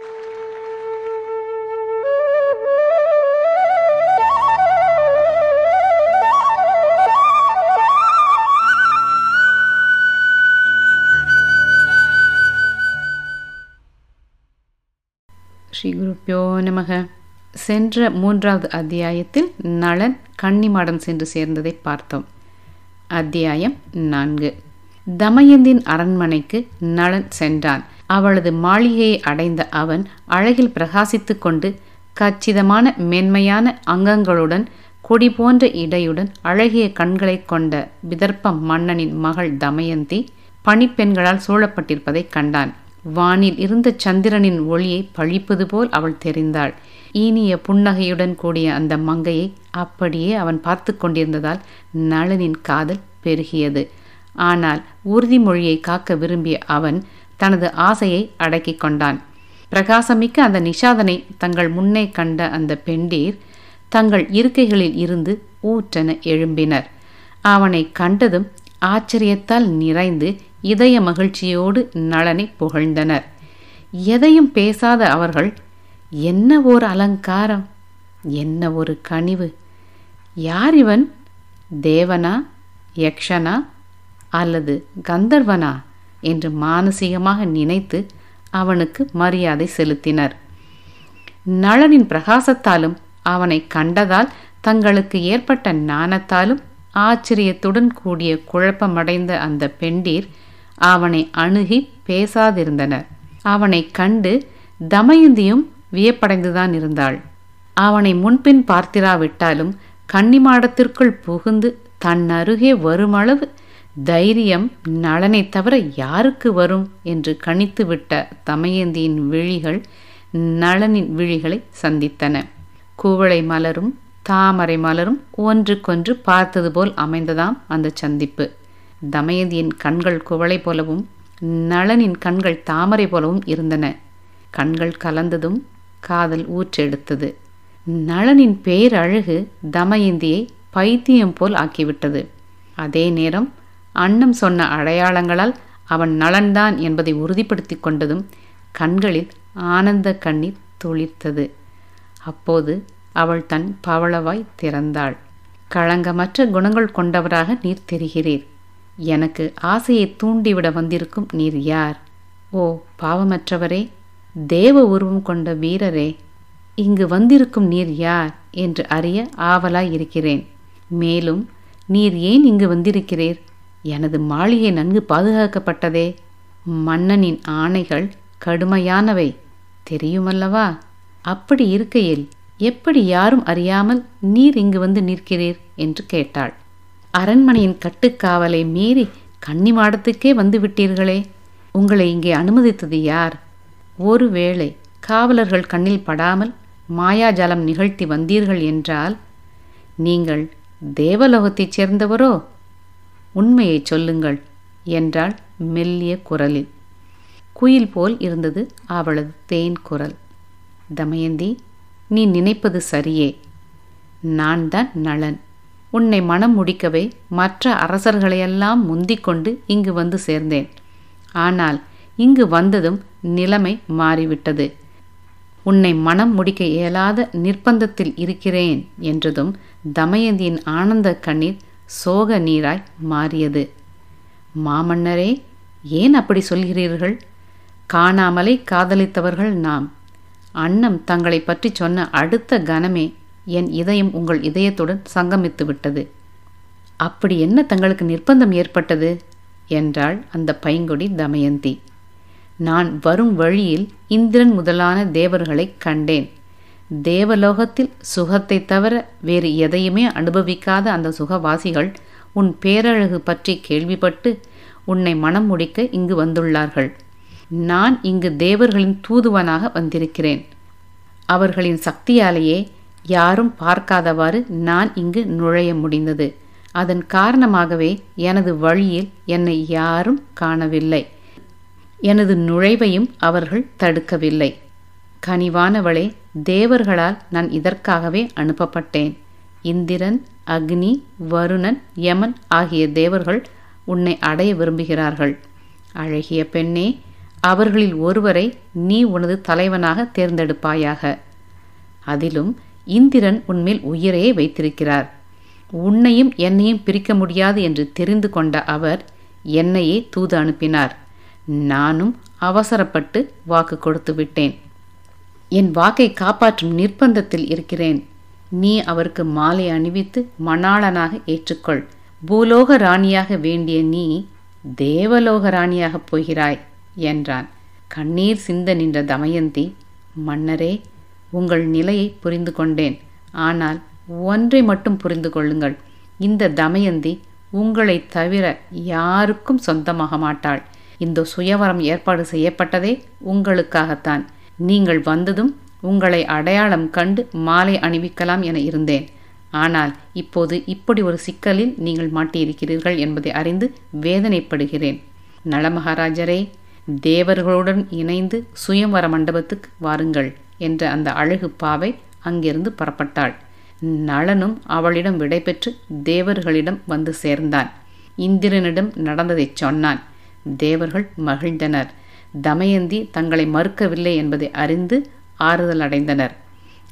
ஸ்ரீ குருப்பியோ நமக. சென்ற மூன்றாவது அத்தியாயத்தில் நளன் கன்னிமாடம் சென்று சேர்ந்ததை பார்த்தோம். அத்தியாயம் நான்கு. தமயந்தின் அரண்மனைக்கு நளன் சென்றான். அவளது மாளிகையை அடைந்த அவன் அழகில் பிரகாசித்து கொண்டு கச்சிதமான மென்மையான அங்கங்களுடன் கொடி போன்ற இடையுடன் அழகிய கண்களைக் கொண்ட விதர்ப்ப மன்னனின் மகள் தமயந்தி பணிப்பெண்களால் சூழப்பட்டிருப்பதைக் கண்டான். வானில் இருந்த சந்திரனின் ஒளியை பழிப்பது போல் அவள் தெரிந்தாள். ஈனிய புன்னகையுடன் கூடிய அந்த மங்கையை அப்படியே அவன் பார்த்து கொண்டிருந்ததால் நளனின் காதல் பெருகியது. ஆனால் உறுதிமொழியை காக்க விரும்பிய அவன் தனது ஆசையை அடக்கிக் கொண்டான். பிரகாசமிக்க அந்த நிஷாதனை தங்கள் முன்னே கண்ட அந்த பெண்டீர் தங்கள் இருக்கைகளில் இருந்து ஊற்றென எழும்பினர். அவனை கண்டதும் ஆச்சரியத்தால் நிறைந்து இதய மகிழ்ச்சியோடு நளனை புகழ்ந்தனர். எதையும் பேசாத அவர்கள் என்ன ஒரு அலங்காரம்? என்ன ஒரு கனிவு? யார் இவன்? தேவனா? யக்ஷனா? அல்லது கந்தர்வனா? என்று மானசீகமாக நினைத்து அவனுக்கு மரியாதை செலுத்தினர். நளனின் பிரகாசத்தாலும் அவனை கண்டதால் தங்களுக்கு ஏற்பட்ட நாணத்தாலும் ஆச்சரியத்துடன் கூடிய குழப்பமடைந்த அந்த பெண்டீர் அவனை அணுகி பேசாதிருந்தனர். அவனை கண்டு தமயந்தியும் வியப்படைந்துதான் இருந்தாள். அவனை முன்பின் பார்த்திராவிட்டாலும் கன்னிமாடத்திற்குள் புகுந்து தன் அருகே வருமளவு தைரியம் நலனை தவிர யாருக்கு வரும்? என்று கணித்துவிட்ட தமயந்தியின் விழிகள் நளனின் விழிகளை சந்தித்தன. குவளை மலரும் தாமரை மலரும் ஒன்றுக்கொன்று பார்த்தது போல் அமைந்ததாம் அந்த சந்திப்பு. தமயந்தியின் கண்கள் குவளை போலவும் நளனின் கண்கள் தாமரை போலவும் இருந்தன. கண்கள் கலந்ததும் காதல் ஊற்றெடுத்தது. நளனின் பேரழகு தமயந்தியை பைத்தியம் போல் ஆக்கிவிட்டது. அதே நேரம் அன்னம் சொன்ன அடையாளங்களால் அவன் நலன்தான் என்பதை உறுதிப்படுத்தி கொண்டதும் கண்களில் ஆனந்த கண்ணீர் துளிர்த்தது. அப்போது அவள் தன் பவளவாய் திறந்தாள். களங்கமற்ற குணங்கள் கொண்டவராக நீர் தெரிகிறீர். எனக்கு ஆசையை தூண்டிவிட வந்திருக்கும் நீர் யார்? ஓ பாவமற்றவரே தேவ உருவம் கொண்ட வீரரே இங்கு வந்திருக்கும் நீர் யார்? என்று அறிய ஆவலாய் இருக்கிறேன் மேலும் நீர் ஏன் இங்கு வந்திருக்கிறீர்? எனது மாளிகை நன்கு பாதுகாக்கப்பட்டதே. மன்னனின் ஆணைகள் கடுமையானவை. தெரியுமல்லவா? அப்படி இருக்கையில் எப்படி யாரும் அறியாமல் நீர் இங்கு வந்து நிற்கிறீர்? என்று கேட்டாள். அரண்மனையின் கட்டுக்காவலை மீறி கன்னி மாடத்துக்கே வந்து விட்டீர்களே. உங்களை இங்கே அனுமதித்தது யார்? ஒருவேளை காவலர்கள் கண்ணில் படாமல் மாயாஜாலம் நிகழ்த்தி வந்தீர்கள் என்றால் நீங்கள் தேவலோகத்தைச் சேர்ந்தவரோ? உண்மையை சொல்லுங்கள் என்றாள் மெல்லிய குரலில். குயில் போல் இருந்தது அவளது தேன் குரல். தமயந்தி நீ நினைப்பது சரியே. நான் தான் நளன் உன்னை மனம் முடிக்கவே மற்ற அரசர்களையெல்லாம் முந்திக்கொண்டு இங்கு வந்து சேர்ந்தேன். ஆனால் இங்கு வந்ததும் நிலைமை மாறிவிட்டது. உன்னை மனம் முடிக்க இயலாத நிர்பந்தத்தில் இருக்கிறேன் என்றதும் தமயந்தியின் ஆனந்த கண்ணீர் சோக நீராய் மாறியது. மாமன்னரே ஏன் அப்படி சொல்கிறீர்கள்? காணாமலே காதலித்தவர்கள் நாம். அன்னம் தங்களை பற்றி சொன்ன அடுத்த கணமே என் இதயம் உங்கள் இதயத்துடன் சங்கமித்து விட்டது. அப்படி என்ன தங்களுக்கு நிர்பந்தம் ஏற்பட்டது? என்றாள் அந்த பைங்கொடி தமயந்தி. நான் வரும் வழியில் இந்திரன் முதலான தேவர்களை கண்டேன். தேவலோகத்தில் சுகத்தை தவிர வேறு எதையுமே அனுபவிக்காத அந்த சுகவாசிகள் உன் பேரழகு பற்றி கேள்விப்பட்டு உன்னை மனம் முடிக்க இங்கு வந்துள்ளார்கள். நான் இங்கு தேவர்களின் தூதுவனாக வந்திருக்கிறேன். அவர்களின் சக்தியாலேயே யாரும் பார்க்காதவாறு நான் இங்கு நுழைய முடிந்தது. அதன் காரணமாகவே எனது வழியில் என்னை யாரும் காணவில்லை. எனது நுழைவையும் அவர்கள் தடுக்கவில்லை. கனிவானவளே தேவர்களால் நான் இதற்காகவே அனுப்பப்பட்டேன். இந்திரன் அக்னி வருணன் யமன் ஆகிய தேவர்கள் உன்னை அடைய விரும்புகிறார்கள். அழகிய பெண்ணே அவர்களில் ஒருவரை நீ உனது தலைவனாக தேர்ந்தெடுப்பாயாக. அதிலும் இந்திரன் உன்மேல் உயிரையே வைத்திருக்கிறார். உன்னையும் என்னையும் பிரிக்க முடியாது என்று தெரிந்து கொண்ட அவர் என்னையே தூது அனுப்பினார். நானும் அவசரப்பட்டு வாக்கு கொடுத்து விட்டேன். என் வாக்கை காப்பாற்றும் நிர்பந்தத்தில் இருக்கிறேன். நீ அவருக்கு மாலை அணிவித்து மணாளனாக ஏற்றுக்கொள். பூலோக ராணியாக வேண்டிய நீ தேவலோக ராணியாகப் போகிறாய் என்றான். கண்ணீர் சிந்த நின்ற தமயந்தி மன்னரே உங்கள் நிலையை புரிந்து கொண்டேன். ஆனால் ஒன்றை மட்டும் புரிந்து கொள்ளுங்கள். இந்த தமயந்தி உங்களை தவிர யாருக்கும் சொந்தமாக மாட்டாள். இந்த சுயவரம் ஏற்பாடு செய்யப்பட்டதே உங்களுக்காகத்தான். நீங்கள் வந்ததும் உங்களை அடையாளம் கண்டு மாலை அணிவிக்கலாம் என இருந்தேன். ஆனால் இப்போது இப்படி ஒரு சிக்கலில் நீங்கள் மாட்டியிருக்கிறீர்கள் என்பதை அறிந்து வேதனைப்படுகிறேன். நலமகாராஜரே தேவர்களுடன் இணைந்து சுயம்வர மண்டபத்துக்கு வாருங்கள் என்ற அந்த அழகு பாவை அங்கிருந்து புறப்பட்டாள். நளனும் அவளிடம் விடைபெற்று தேவர்களிடம் வந்து சேர்ந்தான். இந்திரனிடம் நடந்ததைச் சொன்னான். தேவர்கள் மகிழ்ந்தனர். தமயந்தி தங்களை மறுக்கவில்லை என்பதை அறிந்து ஆறுதல் அடைந்தனர்.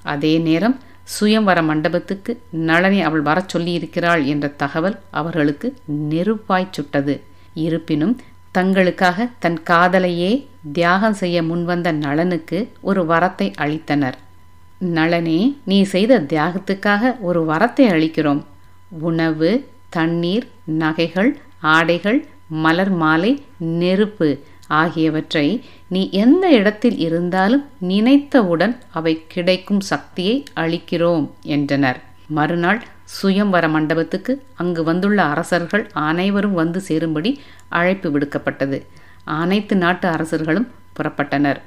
அதே நேரம் சுயம்வர மண்டபத்துக்கு நளனை அவள் வரச் சொல்லியிருக்கிறாள் என்ற தகவல் அவர்களுக்கு நெருப்பாய் சுட்டது. இருப்பினும் தங்களுக்காக தன் காதலையே தியாகம் செய்ய முன்வந்த நளனுக்கு ஒரு வரத்தை அளித்தனர். நளனே நீ செய்த தியாகத்துக்காக ஒரு வரத்தை அளிக்கிறோம். உணவு தண்ணீர் நகைகள் ஆடைகள் மலர் மாலை நெருப்பு ஆகியவற்றை நீ எந்த இடத்தில் இருந்தாலும் நினைத்தவுடன் அவை கிடைக்கும் சக்தியை அளிக்கிறோம் என்றனர். மறுநாள் சுயம்வர மண்டபத்துக்கு அங்கு வந்துள்ள அரசர்கள் அனைவரும் வந்து சேரும்படி அழைப்பு விடுக்கப்பட்டது. அனைத்து நாட்டு அரசர்களும் புறப்பட்டனர்.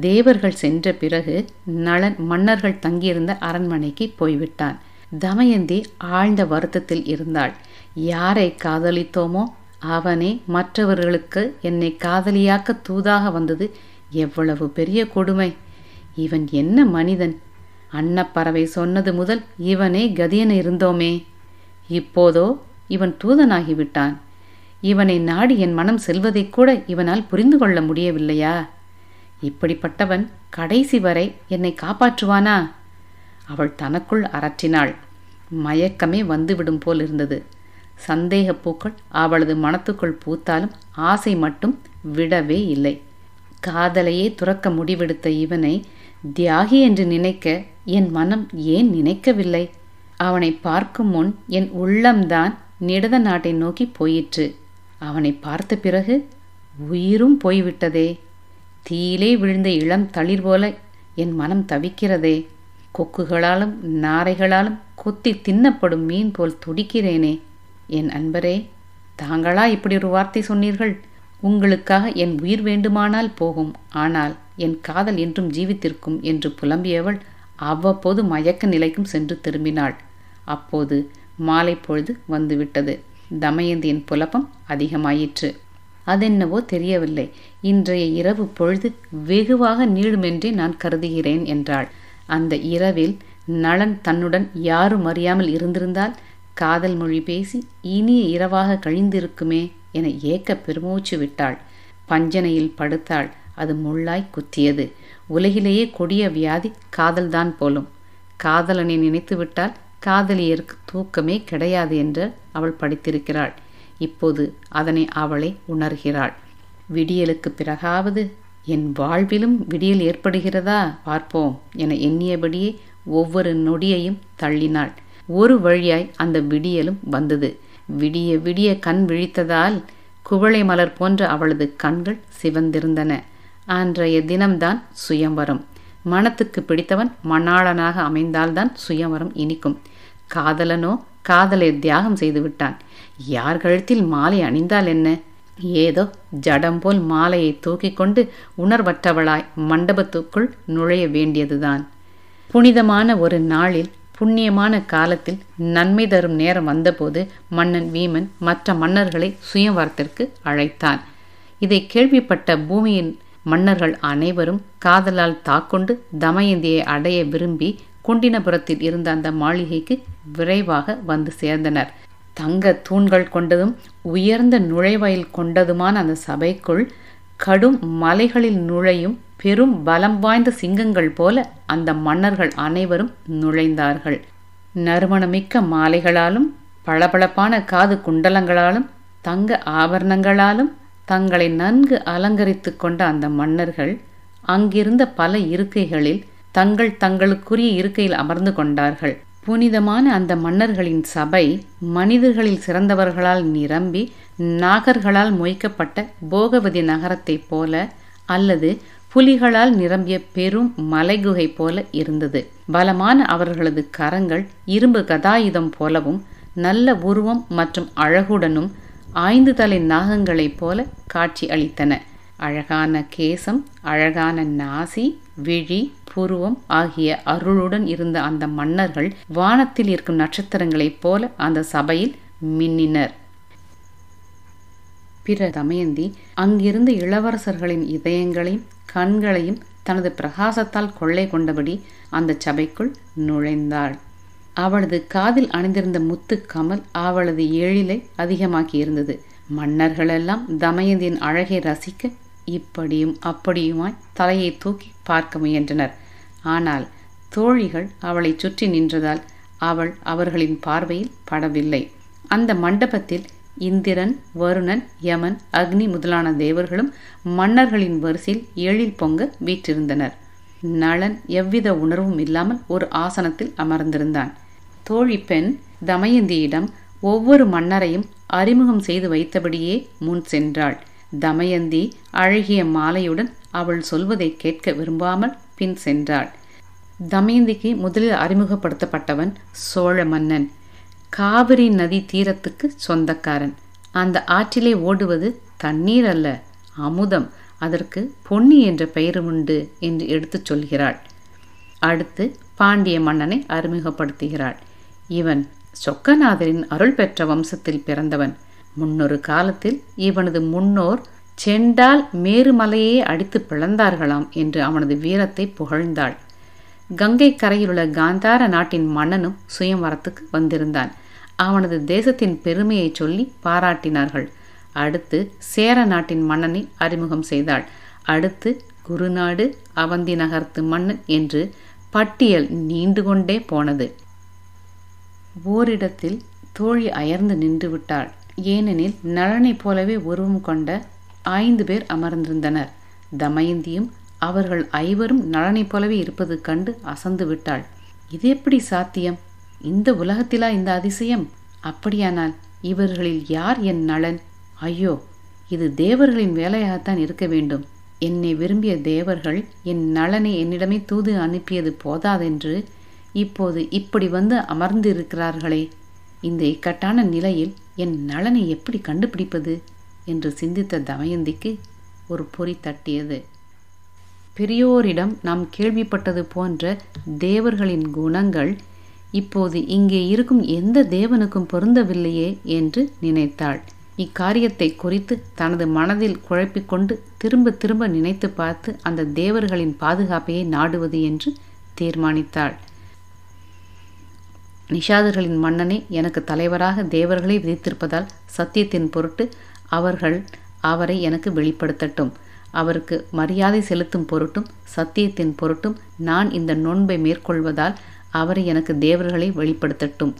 தேவர்கள் சென்ற பிறகு நளன் மன்னர்கள் தங்கியிருந்த அரண்மனைக்கு போய்விட்டான். தமயந்தி ஆழ்ந்த வருத்தத்தில் இருந்தாள். யாரை காதலித்தோமோ அவனே மற்றவர்களுக்கு என்னை காதலியாக்க தூதாக வந்தது எவ்வளவு பெரிய கொடுமை. இவன் என்ன மனிதன்? அன்னப்பறவை சொன்னது முதல் இவனே கதியென இருந்தோமே. இப்போதோ இவன் தூதனாகிவிட்டான். இவனை நாடி என் மனம் செல்வதை கூட இவனால் புரிந்து கொள்ள முடியவில்லையா? இப்படிப்பட்டவன் கடைசி வரை என்னை காப்பாற்றுவானா? அவள் தனக்குள் அரற்றினாள். மயக்கமே வந்துவிடும் போல் இருந்தது சந்தேகப் பூக்கள் அவளது மனத்துக்குள் பூத்தாலும் ஆசை மட்டும் விடவே இல்லை. காதலையே துறக்க முடிவெடுத்த இவனை தியாகி என்று நினைக்க என் மனம் ஏன் நினைக்கவில்லை? அவனை பார்க்கும் முன் என் உள்ளம்தான் நிடத நாட்டை நோக்கி போயிற்று. அவனை பார்த்த பிறகு உயிரும் போய்விட்டதே. தீயிலே விழுந்த இளம் தளிர் போல என் மனம் தவிக்கிறதே. கொக்குகளாலும் நாரைகளாலும் கொத்தி தின்னப்படும் மீன் போல் துடிக்கிறேனே. என் அன்பரே தாங்களா இப்படி ஒரு வார்த்தை சொன்னீர்கள்? உங்களுக்காக என் உயிர் வேண்டுமானால் போகும் ஆனால் என் காதல் என்றும் ஜீவித்திருக்கும் என்று புலம்பியவள் அவ்வப்போது மயக்க நிலைக்கும் சென்று திரும்பினாள். அப்போது மாலை பொழுது வந்துவிட்டது. தமயந்தியின் புலப்பம் அதிகமாயிற்று. அதென்னவோ தெரியவில்லை. இன்றைய இரவு பொழுது வெகுவாக நீளுமென்றே நான் கருதுகிறேன் என்றாள். அந்த இரவில் நளன் தன்னுடன் யாரும் அறியாமல் இருந்திருந்தால் காதல் மொழி பேசி இனிய இரவாக கழிந்திருக்குமே என ஏக்க பெருமூச்சு விட்டாள். பஞ்சனையில் படுத்தாள். அது முள்ளாய் குத்தியது. உலகிலேயே கொடிய வியாதி காதல்தான் போலும். காதலனை நினைத்துவிட்டால் காதலியருக்கு தூக்கமே கிடையாது என்று அவள் படித்திருக்கிறாள். இப்போது அதனை அவளை உணர்கிறாள். விடியலுக்கு பிறகாவது என் வாழ்விலும் விடியல் ஏற்படுகிறதா பார்ப்போம் என எண்ணியபடியே ஒவ்வொரு நொடியையும் தள்ளினாள். ஒரு வழியாய் அந்த விடியலும் வந்தது. விடிய விடிய கண் விழித்ததால் குவளை மலர் போன்ற அவளது கண்கள் சிவந்திருந்தன. அன்றைய தினம்தான் சுயம்வரம் மனத்துக்கு பிடித்தவன் மணாளனாக அமைந்தால்தான் சுயம்வரம் இனிக்கும். காதலனோ காதலை தியாகம் செய்து விட்டான். யார் கழுத்தில் மாலை அணிந்தால் என்ன? ஏதோ ஜடம் போல் மாலையை தூக்கிக் கொண்டு உணர்வற்றவளாய் மண்டபத்துக்குள் நுழைய வேண்டியதுதான். புனிதமான ஒரு நாளில் புண்ணியமான காலத்தில் நன்மை தரும் நேரம் வந்தபோது மன்னன் வீமன் மற்ற மன்னர்களை சுயவரத்திற்கு அழைத்தான். இதை கேள்விப்பட்ட பூமியின் மன்னர்கள் அனைவரும் காதலால் தாக்கொண்டு தமயந்தியை அடைய விரும்பி குண்டினபுரத்தில் இருந்த அந்த மாளிகைக்கு விரைவாக வந்து சேர்ந்தனர். தங்க தூண்கள் கொண்டதும் உயர்ந்த நுழைவாயில் கொண்டதுமான அந்த சபைக்குள் கடும் மலைகளில் நுழையும் பெரும் பலம் வாய்ந்த சிங்கங்கள் போல அந்த மன்னர்கள் அனைவரும் நுழைந்தார்கள். நறுமணமிக்க மாலைகளாலும் பளபளப்பான காது குண்டலங்களாலும் தங்க ஆபரணங்களாலும் தங்களை நன்கு அலங்கரித்து கொண்ட அந்த மன்னர்கள் அங்கிருந்த பல இருக்கைகளில் தங்கள் தங்களுக்குரிய இருக்கையில் அமர்ந்து கொண்டார்கள். புனிதமான அந்த மன்னர்களின் சபை மனிதர்களில் சிறந்தவர்களால் நிரம்பி நாகர்களால் மொய்க்கப்பட்ட போகவதி நகரத்தைப் போல அல்லது புலிகளால் நிரம்பிய பெரும் மலைகுகை போல இருந்தது. பலமான அவர்களது கரங்கள் இரும்பு கதாயுதம் போலவும் நல்ல உருவம் மற்றும் அழகுடனும் ஐந்து தலை நாகங்களைப் போல காட்சி அளித்தன. அழகான கேசம் அழகான நாசி விழி புருவம் ஆகிய அருளுடன் இருந்த அந்த மன்னர்கள் வானத்தில் இருக்கும் நட்சத்திரங்களைப் போல அந்த சபையில் மின்னினர். பிற தமயந்தி அங்கிருந்த இளவரசர்களின் இதயங்களையும் கண்களையும் தனது பிரகாசத்தால் கொள்ளை கொண்டபடி அந்த சபைக்குள் நுழைந்தாள். அவளது காதில் அணிந்திருந்த முத்து கமல் அவளது எழிலை அதிகமாக்கியிருந்தது மன்னர்களெல்லாம் தமயந்தியின் அழகை ரசிக்க இப்படியும் அப்படியுமாய் தலையை தூக்கி பார்க்க முயன்றனர். ஆனால் தோழிகள் அவளை சுற்றி நின்றதால் அவள் அவர்களின் பார்வையில் படவில்லை. அந்த மண்டபத்தில் இந்திரன் வருணன் யமன் அக்னி முதலான தேவர்களும் மன்னர்களின் வரிசையில் எழில் பொங்க வீற்றிருந்தனர். நளன் எவ்வித உணர்வும் இல்லாமல் ஒரு ஆசனத்தில் அமர்ந்திருந்தான். தோழி பெண் தமயந்தியிடம் ஒவ்வொரு மன்னரையும் அறிமுகம் செய்து வைத்தபடியே முன் சென்றாள். தமயந்தி அழகிய மாலையுடன் அவள் சொல்வதை கேட்க விரும்பாமல் பின் சென்றாள். தமயந்திக்கு முதலில் அறிமுகப்படுத்தப்பட்டவன் சோழ மன்னன். காவிரி நதி தீரத்துக்கு சொந்தக்காரன். அந்த ஆற்றிலே ஓடுவது தண்ணீர் அல்ல அமுதம். அதற்கு பொன்னி என்ற பெயரும் உண்டு என்று எடுத்துச் சொல்கிறாள். அடுத்து பாண்டிய மன்னனை அறிமுகப்படுத்துகிறாள். இவன் சொக்கநாதரின் அருள் பெற்ற வம்சத்தில் பிறந்தவன். முன்னொரு காலத்தில் இவனது முன்னோர் செண்டால் மேருமலையே அடித்து பிளந்தார்களாம் என்று அவனது வீரத்தை புகழ்ந்தாள். கங்கை கரையிலுள்ள காந்தார நாட்டின் மன்னனும் சுயம்வரத்துக்கு வந்திருந்தான். அவனது தேசத்தின் பெருமையை சொல்லி பாராட்டினார்கள். அடுத்து சேர நாட்டின் மன்னனை அறிமுகம் செய்தாள். அடுத்து குருநாடு அவந்தி நகர்த்து மன்னன் என்று பட்டியல் நீண்டு கொண்டே போனது. ஓரிடத்தில் தோழி அயர்ந்து நின்று விட்டாள். ஏனெனில் நலனைப் போலவே உருவம் கொண்ட ஐந்து பேர் அமர்ந்திருந்தனர். தமயந்தியும் அவர்கள் ஐவரும் நலனைப் போலவே இருப்பது கண்டு அசந்து விட்டாள். இது எப்படி சாத்தியம்? இந்த உலகத்திலா இந்த அதிசயம்? அப்படியானால் இவர்களில் யார் என் நலன்? ஐயோ இது தேவர்களின் வேலையாகத்தான் இருக்க வேண்டும். என்னை விரும்பிய தேவர்கள் என் நலனை என்னிடமே தூது அனுப்பியது போதாதென்று இப்போது இப்படி வந்து அமர்ந்து இருக்கிறார்களே இந்த இக்கட்டான நிலையில் என் நலனை எப்படி கண்டுபிடிப்பது? என்று சிந்தித்த தமயந்திக்கு ஒரு பொறி தட்டியது. பெரியோரிடம் நாம் கேள்விப்பட்டது போன்ற தேவர்களின் குணங்கள் இப்போது இங்கே இருக்கும் எந்த தேவனுக்கும் பொருந்தவில்லையே என்று நினைத்தாள். இக்காரியத்தை குறித்து தனது மனதில் குழப்பிக்கொண்டு திரும்ப திரும்ப நினைத்து பார்த்து அந்த தேவர்களின் பாதுகாப்பையே நாடுவது என்று தீர்மானித்தாள். நிஷாதர்களின் மன்னனே எனக்கு தலைவராக தேவர்களை விதித்திருப்பதால் சத்தியத்தின் பொருட்டு அவர்கள் அவரை எனக்கு வெளிப்படுத்தட்டும். அவருக்கு மரியாதை செலுத்தும் பொருட்டும் சத்தியத்தின் பொருட்டும் நான் இந்த நோன்பை மேற்கொள்வதால் அவரை எனக்கு தேவர்களை வெளிப்படுத்தட்டும்.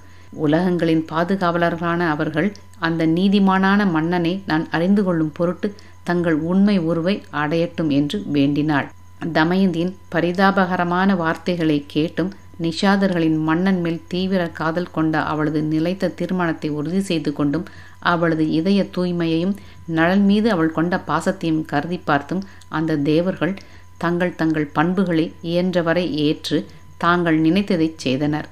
உலகங்களின் பாதுகாவலர்களான அவர்கள் அந்த நீதிமானான மன்னனை நான் அறிந்து கொள்ளும் பொருட்டு தங்கள் உண்மை உருவை அடையட்டும் என்று வேண்டினாள். தமயந்தியின் பரிதாபகரமான வார்த்தைகளை கேட்டும் நிஷாதர்களின் மன்னன் மேல் தீவிர காதல் கொண்ட அவளது நிலைத்த தீர்மானத்தை உறுதி செய்து கொண்டும் அவளது இதய தூய்மையையும் நலன் மீது அவள் கொண்ட பாசத்தையும் கருதி பார்த்தும் அந்த தேவர்கள் தங்கள் தங்கள் பண்புகளை இயன்றவரை ஏற்று தாங்கள் நினைத்ததை செய்தனர்.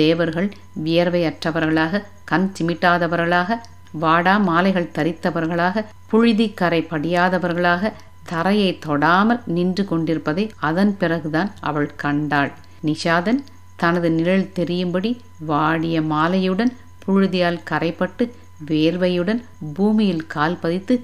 தேவர்கள் வியர்வையற்றவர்களாக கண் சிமிட்டாதவர்களாக வாடா மாலைகள் தரித்தவர்களாக புழுதி கரை படியாதவர்களாக தரையை தொடாமல் நின்று கொண்டிருப்பதை அதன் பிறகுதான் அவள் கண்டாள். நிஷாதன் தனது நிழல் தெரியும்படி வாடிய மாலையுடன் புழுதியால் கரைப்பட்டு வேர்வையுடன் பூமியில் கால் பதித்து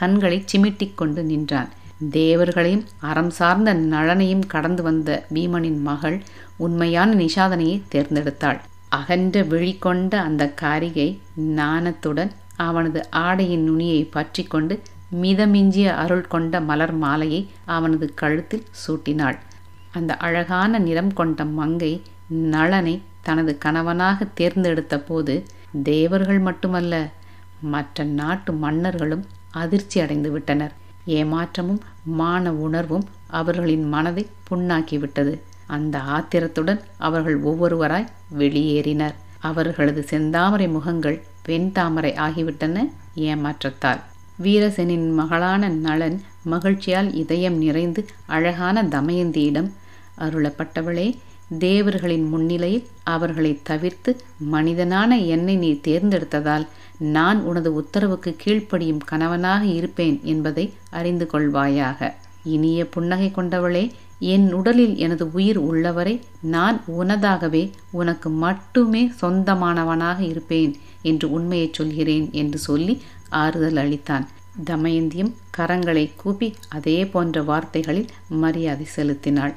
கண்களை சிமிட்டிக் கொண்டு நின்றான். தேவர்களையும் அறம் சார்ந்த நலனையும் கடந்து வந்த பீமனின் மகள் உண்மையான நிஷாதனையை தேர்ந்தெடுத்தாள். அகன்ற விழி கொண்ட அந்த காரிகை நாணத்துடன் அவனது ஆடையின் நுனியை பற்றி கொண்டு மிதமிஞ்சிய அருள் கொண்ட மலர் மாலையை அவனது கழுத்தில் சூட்டினாள். அந்த அழகான நிறம் கொண்ட மங்கை நளனை தனது கணவனாக தேர்ந்தெடுத்த போது தேவர்கள் மட்டுமல்ல மற்ற நாட்டு மன்னர்களும் அதிர்ச்சி அடைந்து விட்டனர். ஏமாற்றமும் மான உணர்வும் அவர்களின் மனதை புண்ணாக்கிவிட்டது. அந்த ஆத்திரத்துடன் அவர்கள் ஒவ்வொருவராய் வெளியேறினர். அவர்களது செந்தாமரை முகங்கள் வெண்தாமரை ஆகிவிட்டன ஏமாற்றத்தால். வீரசனின் மகளான நளன் மகிழ்ச்சியால் இதயம் நிறைந்து அழகான தமயந்தியிடம் அருளப்பட்டவளே தேவர்களின் முன்னிலையில் அவர்களை தவிர்த்து மனிதனான என்னை நீ தேர்ந்தெடுத்ததால் நான் உனது உத்தரவுக்கு கீழ்ப்படியும் கணவனாக இருப்பேன் என்பதை அறிந்து கொள்வாயாக. இனிய புன்னகை கொண்டவளே என் உடலில் எனது உயிர் உள்ளவரை நான் உனதாகவே உனக்கு மட்டுமே சொந்தமானவனாக இருப்பேன் என்று உண்மையை சொல்கிறேன் என்று சொல்லி ஆறுதல் அளித்தான். தமயந்தியும் கரங்களை கூப்பி அதே போன்ற வார்த்தைகளில் மரியாதை செலுத்தினாள்.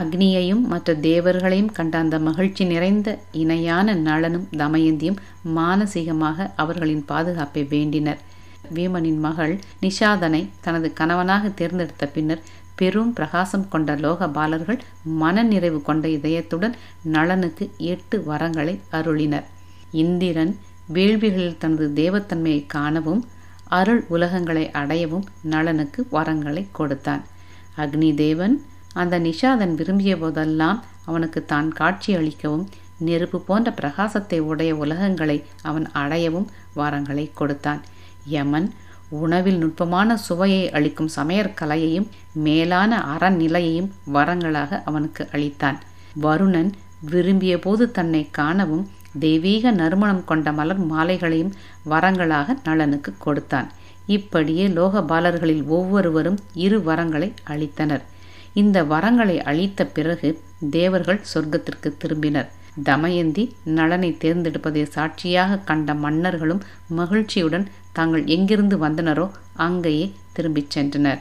அக்னியையும் மற்ற தேவர்களையும் கண்ட அந்த மகிழ்ச்சி நிறைந்த இணையான நளனும் தமயந்தியும் மானசீகமாக அவர்களின் பாதுகாப்பை வேண்டினர். வீமனின் மகள் நிஷாதனை தனது கணவனாக தேர்ந்தெடுத்த பின்னர் பெரும் பிரகாசம் கொண்ட லோக பாலர்கள் மனநிறைவு கொண்ட இதயத்துடன் நளனுக்கு எட்டு வரங்களை அருளினர். இந்திரன் வேள்விகளில் தனது தேவத்தன்மையை காணவும் அருள் உலகங்களை அடையவும் நளனுக்கு வரங்களை கொடுத்தான். அக்னி தேவன் அந்த நிஷாதன் விரும்பிய போதெல்லாம் அவனுக்கு தான் காட்சி அளிக்கவும் நெருப்பு போன்ற பிரகாசத்தை உடைய உலகங்களை அவன் அடையவும் வரங்களை கொடுத்தான். யமன் உணவில் நுட்பமான சுவையை அளிக்கும் சமையற்கலையையும் மேலான அறநிலையையும் வரங்களாக அவனுக்கு அளித்தான். வருணன் விரும்பிய போது தன்னை காணவும் தெய்வீக நறுமணம் கொண்ட மலர் மாலைகளையும் வரங்களாக நலனுக்கு கொடுத்தான். இப்படியே லோகபாலர்களில் ஒவ்வொருவரும் இரு வரங்களை அளித்தனர். இந்த வரங்களை அளித்த பிறகு தேவர்கள் சொர்க்கத்திற்கு திரும்பினர். தமயந்தி நலனை தேர்ந்தெடுப்பதை சாட்சியாக கண்ட மன்னர்களும் மகிழ்ச்சியுடன் தாங்கள் எங்கிருந்து வந்தனரோ அங்கேயே திரும்பிச் சென்றனர்.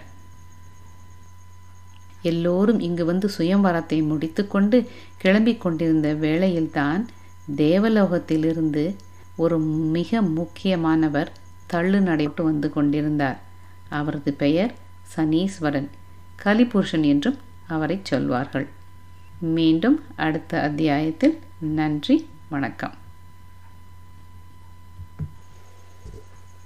எல்லோரும் இங்கு வந்து சுயம்வரத்தை முடித்துக்கொண்டு கிளம்பிக் கொண்டிருந்த வேளையில்தான் தேவலோகத்திலிருந்து ஒரு மிக முக்கியமானவர் தள்ளு நடைபெற்று வந்து கொண்டிருந்தார். அவரது பெயர் சனீஸ்வரன். கலிபுருஷன் என்றும் அவரை சொல்வார்கள். மீண்டும் அடுத்த அத்தியாயத்தில் நன்றி வணக்கம்.